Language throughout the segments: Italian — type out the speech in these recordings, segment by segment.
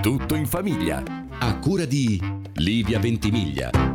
Tutto in famiglia. A cura di Livia Ventimiglia.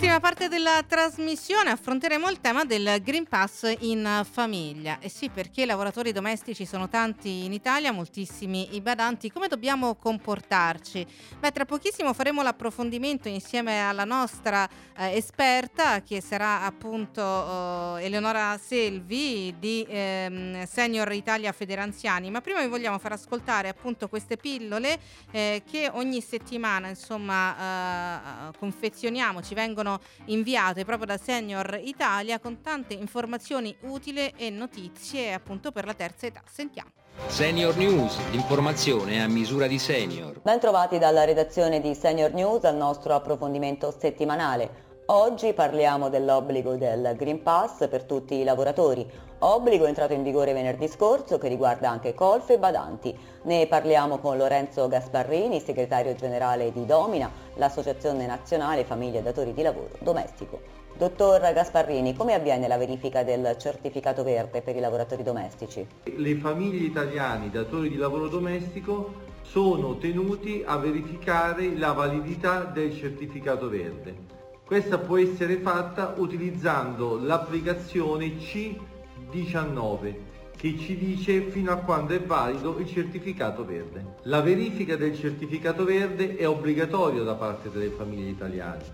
L'ultima parte della trasmissione affronteremo il tema del Green Pass in famiglia. E sì, perché i lavoratori domestici sono tanti in Italia, moltissimi i badanti. Come dobbiamo comportarci? Beh, tra pochissimo faremo l'approfondimento insieme alla nostra eh, esperta, che sarà appunto eh, Eleonora Selvi di eh, Senior Italia Federanziani. Ma prima vi vogliamo far ascoltare appunto queste pillole eh, che ogni settimana, insomma, eh, confezioniamo, ci vengono vengono inviate proprio da Senior Italia con tante informazioni utili e notizie appunto per la terza età. Sentiamo. Senior News, l'informazione a misura di senior. Bentrovati dalla redazione di Senior News al nostro approfondimento settimanale. Oggi parliamo dell'obbligo del Green Pass per tutti i lavoratori, obbligo entrato in vigore venerdì scorso che riguarda anche colf e badanti. Ne parliamo con Lorenzo Gasparrini, segretario generale di Domina, l'Associazione Nazionale Famiglie Datori di Lavoro Domestico. Dottor Gasparrini, come avviene la verifica del certificato verde per i lavoratori domestici? Le famiglie italiane datori di lavoro domestico sono tenuti a verificare la validità del certificato verde. Questa può essere fatta utilizzando l'applicazione C19 che ci dice fino a quando è valido il certificato verde. La verifica del certificato verde è obbligatoria da parte delle famiglie italiane.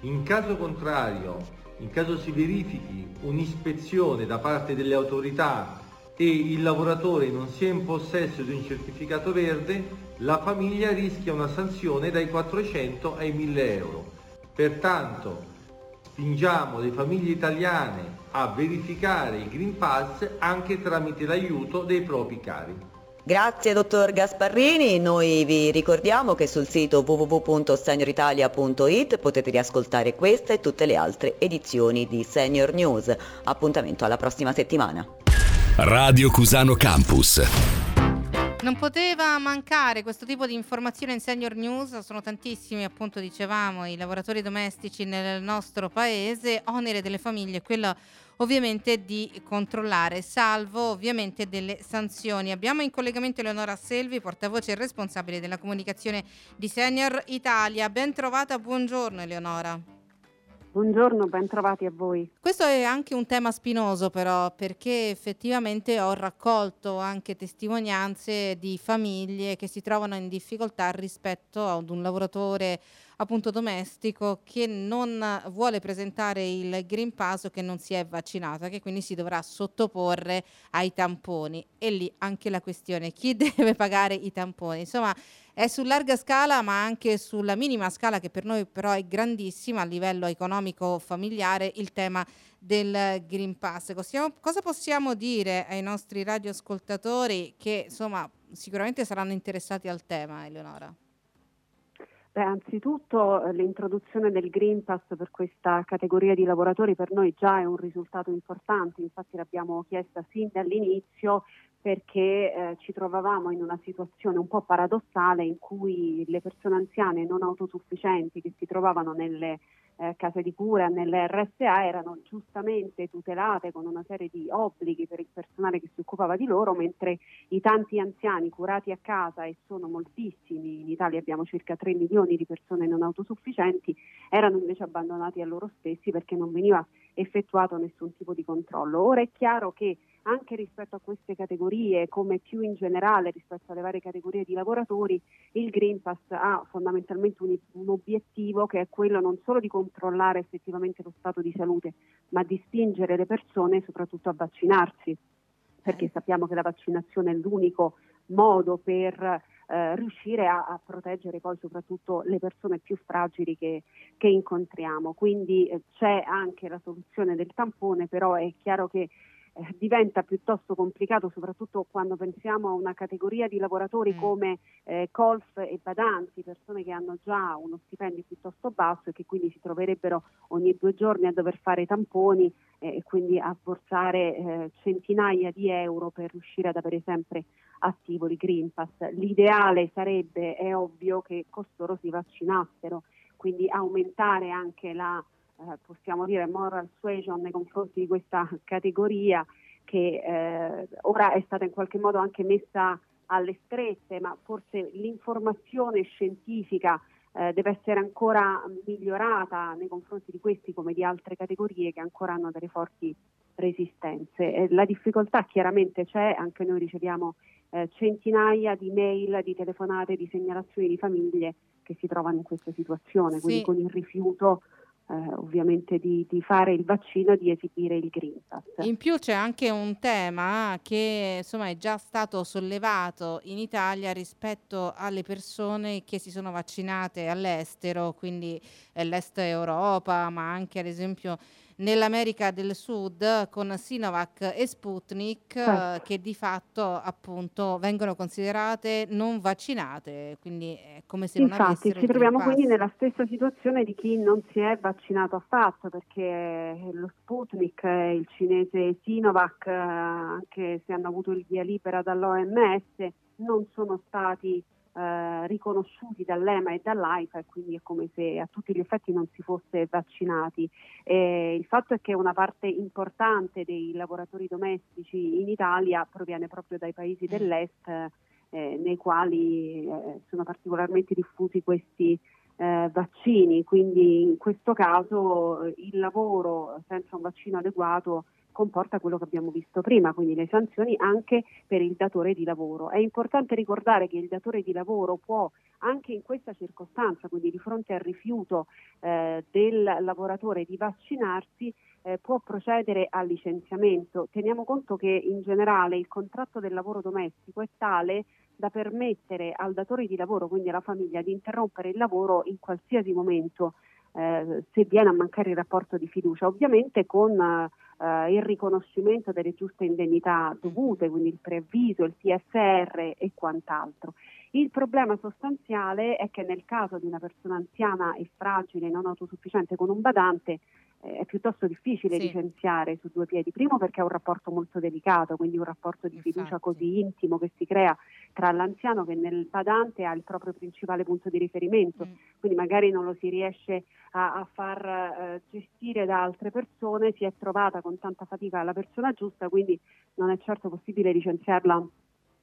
In caso contrario, in caso si verifichi un'ispezione da parte delle autorità e il lavoratore non sia in possesso di un certificato verde, la famiglia rischia una sanzione dai 400 ai 1000 euro. Pertanto spingiamo le famiglie italiane a verificare il Green Pass anche tramite l'aiuto dei propri cari. Grazie dottor Gasparrini, noi vi ricordiamo che sul sito www.senioritalia.it potete riascoltare questa e tutte le altre edizioni di Senior News. Appuntamento alla prossima settimana. Radio Cusano Campus. Non poteva mancare questo tipo di informazione in Senior News, sono tantissimi appunto dicevamo i lavoratori domestici nel nostro paese, onere delle famiglie quello ovviamente di controllare, salvo ovviamente delle sanzioni. Abbiamo in collegamento Eleonora Selvi, portavoce e responsabile della comunicazione di Senior Italia. Ben trovata, buongiorno Eleonora. Buongiorno, ben trovati a voi. Questo è anche un tema spinoso però perché effettivamente ho raccolto anche testimonianze di famiglie che si trovano in difficoltà rispetto ad un lavoratore appunto domestico che non vuole presentare il Green Pass o che non si è vaccinata, che quindi si dovrà sottoporre ai tamponi. E lì anche la questione, chi deve pagare i tamponi? Insomma, è su larga scala ma anche sulla minima scala che per noi però è grandissima a livello economico familiare il tema del Green Pass. Cosa possiamo dire ai nostri radioascoltatori che insomma sicuramente saranno interessati al tema, Eleonora? Beh, anzitutto eh, l'introduzione del Green Pass per questa categoria di lavoratori per noi già è un risultato importante, infatti l'abbiamo chiesta sin dall'inizio perché eh, ci trovavamo in una situazione un po' paradossale in cui le persone anziane non autosufficienti che si trovavano nelle eh, case di cura, nelle RSA erano giustamente tutelate con una serie di obblighi per il personale che si occupava di loro, mentre i tanti anziani curati a casa, e sono moltissimi, in Italia abbiamo circa 3 milioni di persone non autosufficienti, erano invece abbandonati a loro stessi perché non veniva effettuato nessun tipo di controllo. Ora è chiaro che anche rispetto a queste categorie, come più in generale rispetto alle varie categorie di lavoratori, il Green Pass ha fondamentalmente un, un, obiettivo che è quello non solo di controllare effettivamente lo stato di salute, ma di spingere le persone soprattutto a vaccinarsi, perché eh. sappiamo che la vaccinazione è l'unico modo per eh, riuscire a, a, proteggere poi soprattutto le persone più fragili che, che incontriamo. Quindi eh, c'è anche la soluzione del tampone, però è chiaro che eh, diventa piuttosto complicato, soprattutto quando pensiamo a una categoria di lavoratori mm. come eh, colf e badanti, persone che hanno già uno stipendio piuttosto basso e che quindi si troverebbero ogni due giorni a dover fare tamponi eh, e quindi a forzare eh, centinaia di euro per riuscire ad avere sempre attivo il Green Pass. L'ideale sarebbe, è ovvio, che costoro si vaccinassero, quindi aumentare anche la eh, possiamo dire moral suasion nei confronti di questa categoria che eh, ora è stata in qualche modo anche messa alle strette, ma forse l'informazione scientifica eh, deve essere ancora migliorata nei confronti di questi come di altre categorie che ancora hanno delle forti resistenze. Eh, la difficoltà chiaramente c'è, anche noi riceviamo eh, centinaia di mail, di telefonate, di segnalazioni di famiglie che si trovano in questa situazione, sì. quindi con il rifiuto eh, ovviamente di, di, fare il vaccino e di esibire il Green Pass. In più c'è anche un tema che insomma, è già stato sollevato in Italia rispetto alle persone che si sono vaccinate all'estero, quindi eh, l'est Europa, ma anche ad esempio nell'America del Sud con Sinovac e Sputnik certo. eh, che di fatto appunto vengono considerate non vaccinate, quindi è come se Infatti, non avessero ci troviamo quindi nella stessa situazione di chi non si è vaccinato affatto perché lo Sputnik e il cinese Sinovac, eh, anche se hanno avuto il via libera dall'OMS, non sono stati eh, riconosciuti dall'EMA e dall'AIFA e quindi è come se a tutti gli effetti non si fosse vaccinati. Eh, il fatto è che una parte importante dei lavoratori domestici in Italia proviene proprio dai paesi mm. dell'est eh, nei quali eh, sono particolarmente diffusi questi eh, vaccini, quindi in questo caso il lavoro senza un vaccino adeguato comporta quello che abbiamo visto prima, quindi le sanzioni anche per il datore di lavoro. È importante ricordare che il datore di lavoro può anche in questa circostanza, quindi di fronte al rifiuto eh, del lavoratore di vaccinarsi, eh, può procedere al licenziamento. Teniamo conto che in generale il contratto del lavoro domestico è tale da permettere al datore di lavoro, quindi alla famiglia, di interrompere il lavoro in qualsiasi momento eh, se viene a mancare il rapporto di fiducia, ovviamente con eh, il riconoscimento delle giuste indennità dovute, quindi il preavviso, il TSR e quant'altro. Il problema sostanziale è che nel caso di una persona anziana e fragile, non autosufficiente con un badante, è piuttosto difficile sì. licenziare su due piedi. Primo perché è un rapporto molto delicato, quindi un rapporto di fiducia Infatti. così intimo che si crea tra l'anziano che nel badante ha il proprio principale punto di riferimento, mm. quindi magari non lo si riesce a, a far eh, gestire da altre persone, si è trovata con tanta fatica la persona giusta, quindi non è certo possibile licenziarla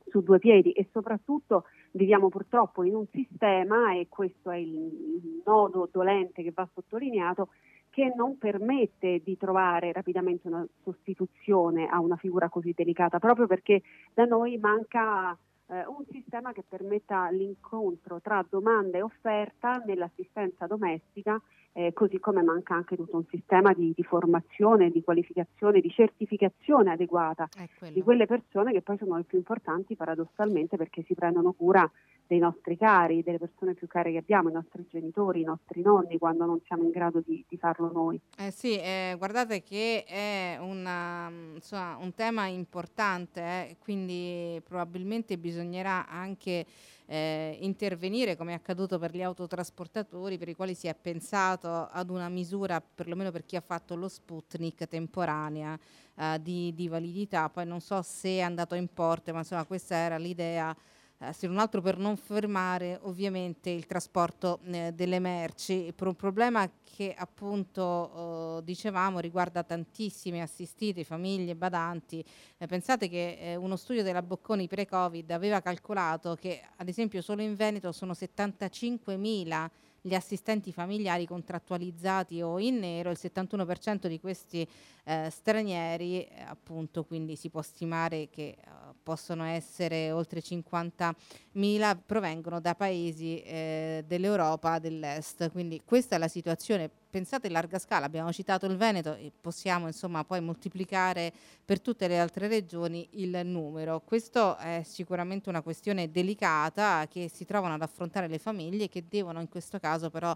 su due piedi e soprattutto viviamo purtroppo in un sistema, e questo è il nodo dolente che va sottolineato, che non permette di trovare rapidamente una sostituzione a una figura così delicata, proprio perché da noi manca eh, un sistema che permetta l'incontro tra domanda e offerta nell'assistenza domestica eh, così come manca anche tutto un sistema di, di, formazione, di qualificazione, di certificazione adeguata di quelle persone che poi sono le più importanti paradossalmente perché si prendono cura dei nostri cari, delle persone più care che abbiamo, i nostri genitori, i nostri nonni, quando non siamo in grado di, di farlo noi. Eh sì, eh, guardate che è una, insomma, un tema importante, eh, quindi probabilmente bisognerà anche eh, intervenire come è accaduto per gli autotrasportatori per i quali si è pensato ad una misura perlomeno per chi ha fatto lo Sputnik temporanea eh, di, di validità, poi non so se è andato in porte, ma insomma questa era l'idea eh, se non altro per non fermare ovviamente il trasporto eh, delle merci, per un problema che appunto eh, dicevamo riguarda tantissime assistite, famiglie, badanti. Eh, pensate che eh, uno studio della Bocconi pre-Covid aveva calcolato che ad esempio solo in Veneto sono 75 mila gli assistenti familiari contrattualizzati o in nero, il 71% di questi eh, stranieri, eh, appunto, quindi si può stimare che eh, possono essere oltre 50.000, provengono da paesi eh, dell'Europa dell'Est. Quindi questa è la situazione pensate in larga scala, abbiamo citato il Veneto e possiamo insomma poi moltiplicare per tutte le altre regioni il numero. Questo è sicuramente una questione delicata che si trovano ad affrontare le famiglie che devono in questo caso però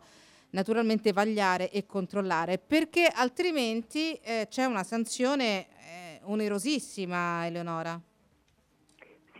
naturalmente vagliare e controllare perché altrimenti eh, c'è una sanzione eh, onerosissima Eleonora.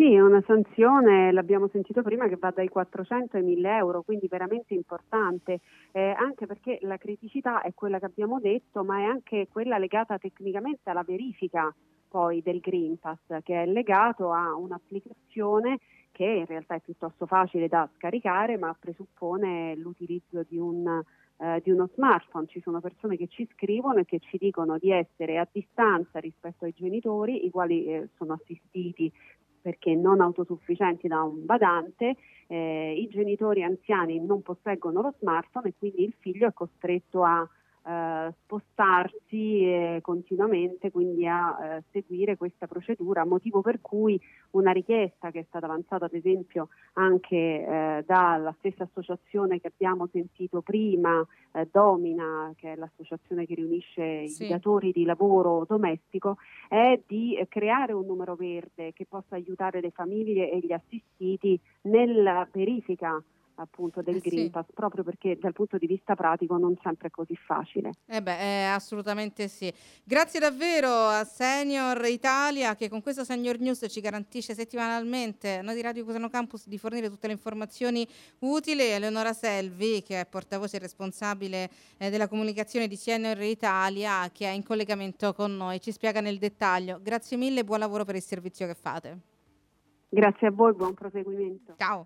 Sì, è una sanzione, l'abbiamo sentito prima, che va dai 400 ai 1000 euro, quindi veramente importante, eh, anche perché la criticità è quella che abbiamo detto, ma è anche quella legata tecnicamente alla verifica poi del Green Pass, che è legato a un'applicazione che in realtà è piuttosto facile da scaricare, ma presuppone l'utilizzo di un eh, di uno smartphone, ci sono persone che ci scrivono e che ci dicono di essere a distanza rispetto ai genitori, i quali eh, sono assistiti perché non autosufficienti da un badante, eh, i genitori anziani non posseggono lo smartphone e quindi il figlio è costretto a eh, spostarsi eh, continuamente, quindi a eh, seguire questa procedura, motivo per cui una richiesta che è stata avanzata ad esempio anche eh, dalla stessa associazione che abbiamo sentito prima, eh, Domina, che è l'associazione che riunisce sì. i datori di lavoro domestico, è di creare un numero verde che possa aiutare le famiglie e gli assistiti nella verifica appunto del eh Green Pass, sì. proprio perché dal punto di vista pratico non sempre è così facile. Eh beh, eh, assolutamente sì. Grazie davvero a Senior Italia che con questo Senior News ci garantisce settimanalmente, noi di Radio Cusano Campus, di fornire tutte le informazioni utili. Eleonora Selvi, che è portavoce responsabile eh, della comunicazione di Senior Italia, che è in collegamento con noi, ci spiega nel dettaglio. Grazie mille e buon lavoro per il servizio che fate. Grazie a voi, buon proseguimento. Ciao.